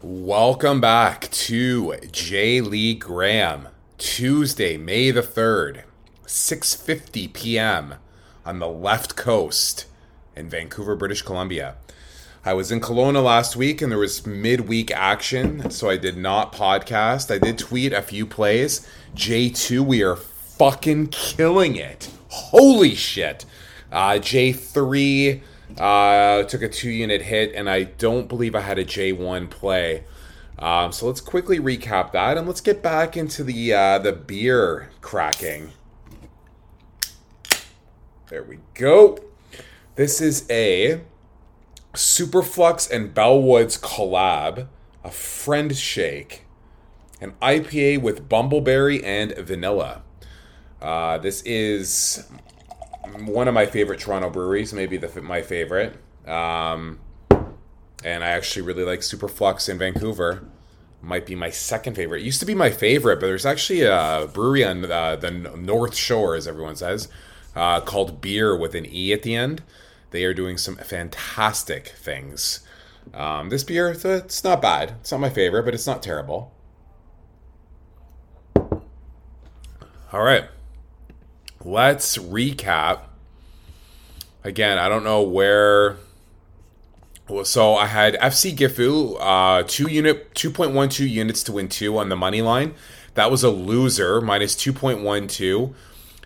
Welcome back to J. Lee Graham, Tuesday, May the 3rd, 6:50 p.m. on the left coast in Vancouver, British Columbia. I was in Kelowna last week and there was midweek action, so I did not podcast. I did tweet a few plays. J2, we are fucking killing it. Holy shit. Uh, J3 uh, took a two unit hit, and I don't believe I had a J1 play. Um, so let's quickly recap that, and let's get back into the uh, the beer cracking. There we go. This is a Superflux and Bellwoods collab, a friend shake, an IPA with bumbleberry and vanilla. Uh, this is one of my favorite Toronto breweries, maybe the my favorite. Um, and I actually really like Superflux in Vancouver. Might be my second favorite. It used to be my favorite, but there's actually a brewery on uh, the North Shore, as everyone says, uh, called Beer with an E at the end. They are doing some fantastic things. Um, this beer, it's, it's not bad. It's not my favorite, but it's not terrible. All right. Let's recap. Again, I don't know where. So I had FC Gifu, uh, two unit, two point one two units to win two on the money line. That was a loser, minus two point one two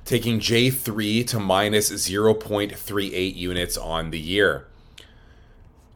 taking J3 to minus 0.38 units on the year.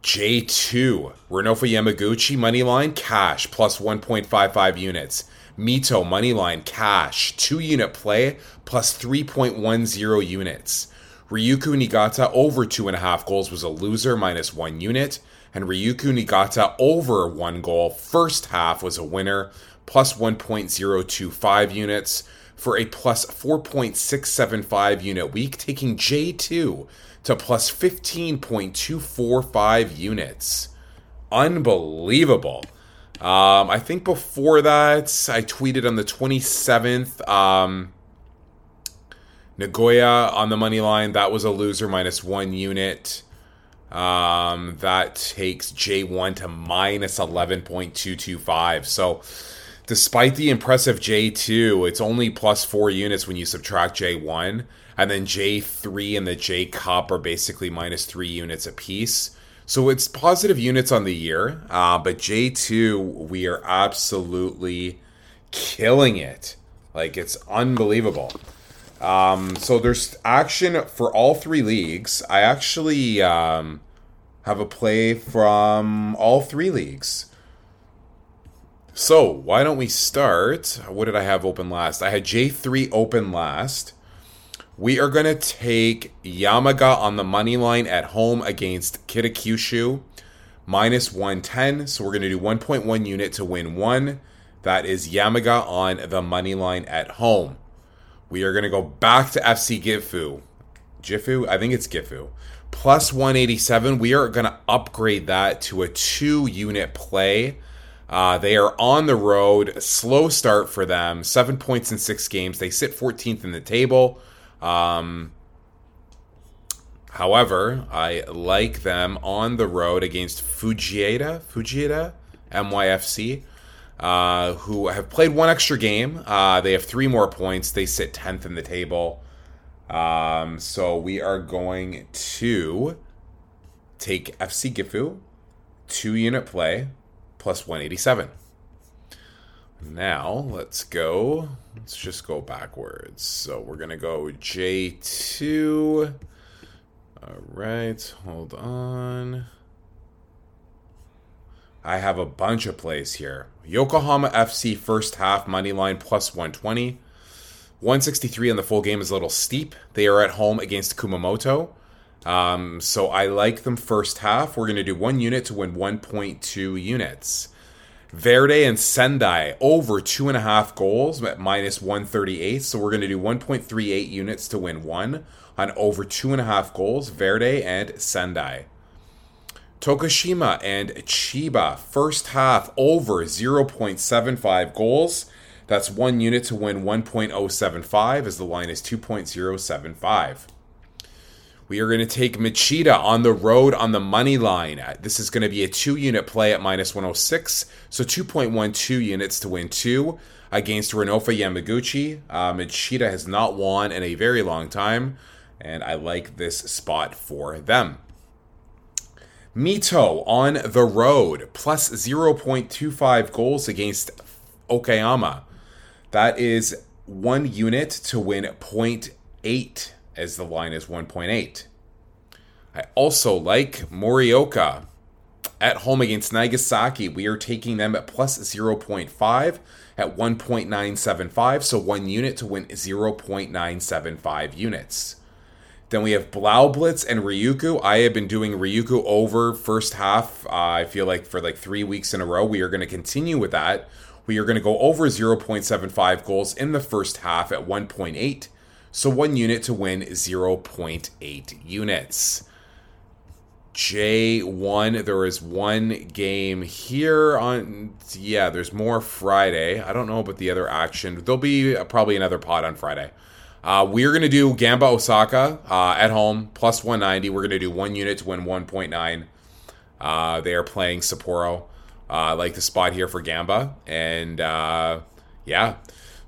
J2, Renofa Yamaguchi money line cash plus 1.55 units. Mito moneyline cash 2 unit play plus 3.10 units. Ryukyu Niigata over 2.5 goals was a loser minus 1 unit. And Ryukyu Niigata over 1 goal first half was a winner plus 1.025 units for a plus 4.675 unit week, taking J2 to plus 15.245 units. Unbelievable. Um, I think before that, I tweeted on the 27th. Um, Nagoya on the money line, that was a loser, minus one unit. Um, that takes J1 to minus 11.225. So, despite the impressive J2, it's only plus four units when you subtract J1. And then J3 and the J Cup are basically minus three units apiece. So it's positive units on the year. Uh, but J2, we are absolutely killing it. Like, it's unbelievable. Um, so there's action for all three leagues. I actually um, have a play from all three leagues. So, why don't we start? What did I have open last? I had J3 open last. We are going to take Yamaga on the money line at home against Kitakyushu, minus 110. So, we're going to do 1.1 unit to win one. That is Yamaga on the money line at home. We are going to go back to FC Gifu. Gifu? I think it's Gifu. Plus 187. We are going to upgrade that to a two unit play uh, they are on the road. Slow start for them. Seven points in six games. They sit 14th in the table. Um, however, I like them on the road against Fujieda, Fujieda, MYFC, uh, who have played one extra game. Uh, they have three more points. They sit 10th in the table. Um, so we are going to take FC Gifu, two unit play plus 187. Now, let's go. Let's just go backwards. So we're to go J2. All right, hold on. I have a bunch of plays here. Yokohama FC first half money line plus 120. 163 on the full game is a little steep. They are at home against Kumamoto. Um, so I like them first half. We're going to do one unit to win 1.2 units. Verdy and Sendai over two and a half goals at minus 138. So we're going to do 1.38 units to win one on over two and a half goals. Verdy and Sendai. Tokushima and Chiba first half over 0.75 goals. That's one unit to win 1.075 as the line is 2.075. We are going to take Machida on the road on the money line. This is going to be a two unit play at minus 106, so 2.12 units to win two against Renofa Yamaguchi. Uh, Machida has not won in a very long time, and I like this spot for them. Mito on the road, plus 0.25 goals against Okayama. That is one unit to win 0.8 as the line is 1.8. I also like Morioka at home against Nagasaki. We are taking them at plus 0.5 at 1.975, so one unit to win 0.975 units. Then we have Blaublitz and Ryukyu. I have been doing Ryukyu over first half. Uh, I feel like for like three weeks in a row. We are going to continue with that. We are going to go over 0.75 goals in the first half at 1.8 so one unit to win 0.8 units. J1, there is one game here on. Yeah, there's more Friday. I don't know about the other action. There'll be probably another pod on Friday. Uh, we're going to do Gamba Osaka uh, at home, plus 190. We're going to do one unit to win 1.9. Uh, they are playing Sapporo. Uh, I like the spot here for Gamba. And uh, yeah.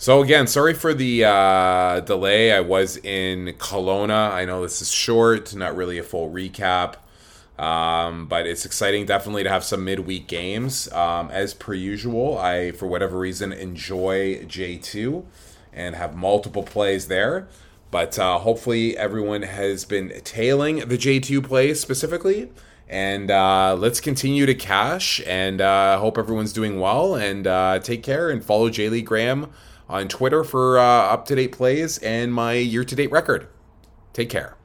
So again, sorry for the uh, delay. I was in Kelowna. I know this is short, not really a full recap, um, but it's exciting definitely to have some midweek games. Um, as per usual, I for whatever reason enjoy J two and have multiple plays there. But uh, hopefully everyone has been tailing the J two plays specifically. And uh, let's continue to cash and uh, hope everyone's doing well and uh, take care and follow Jaylee Graham on Twitter for uh, up to date plays and my year to date record. Take care.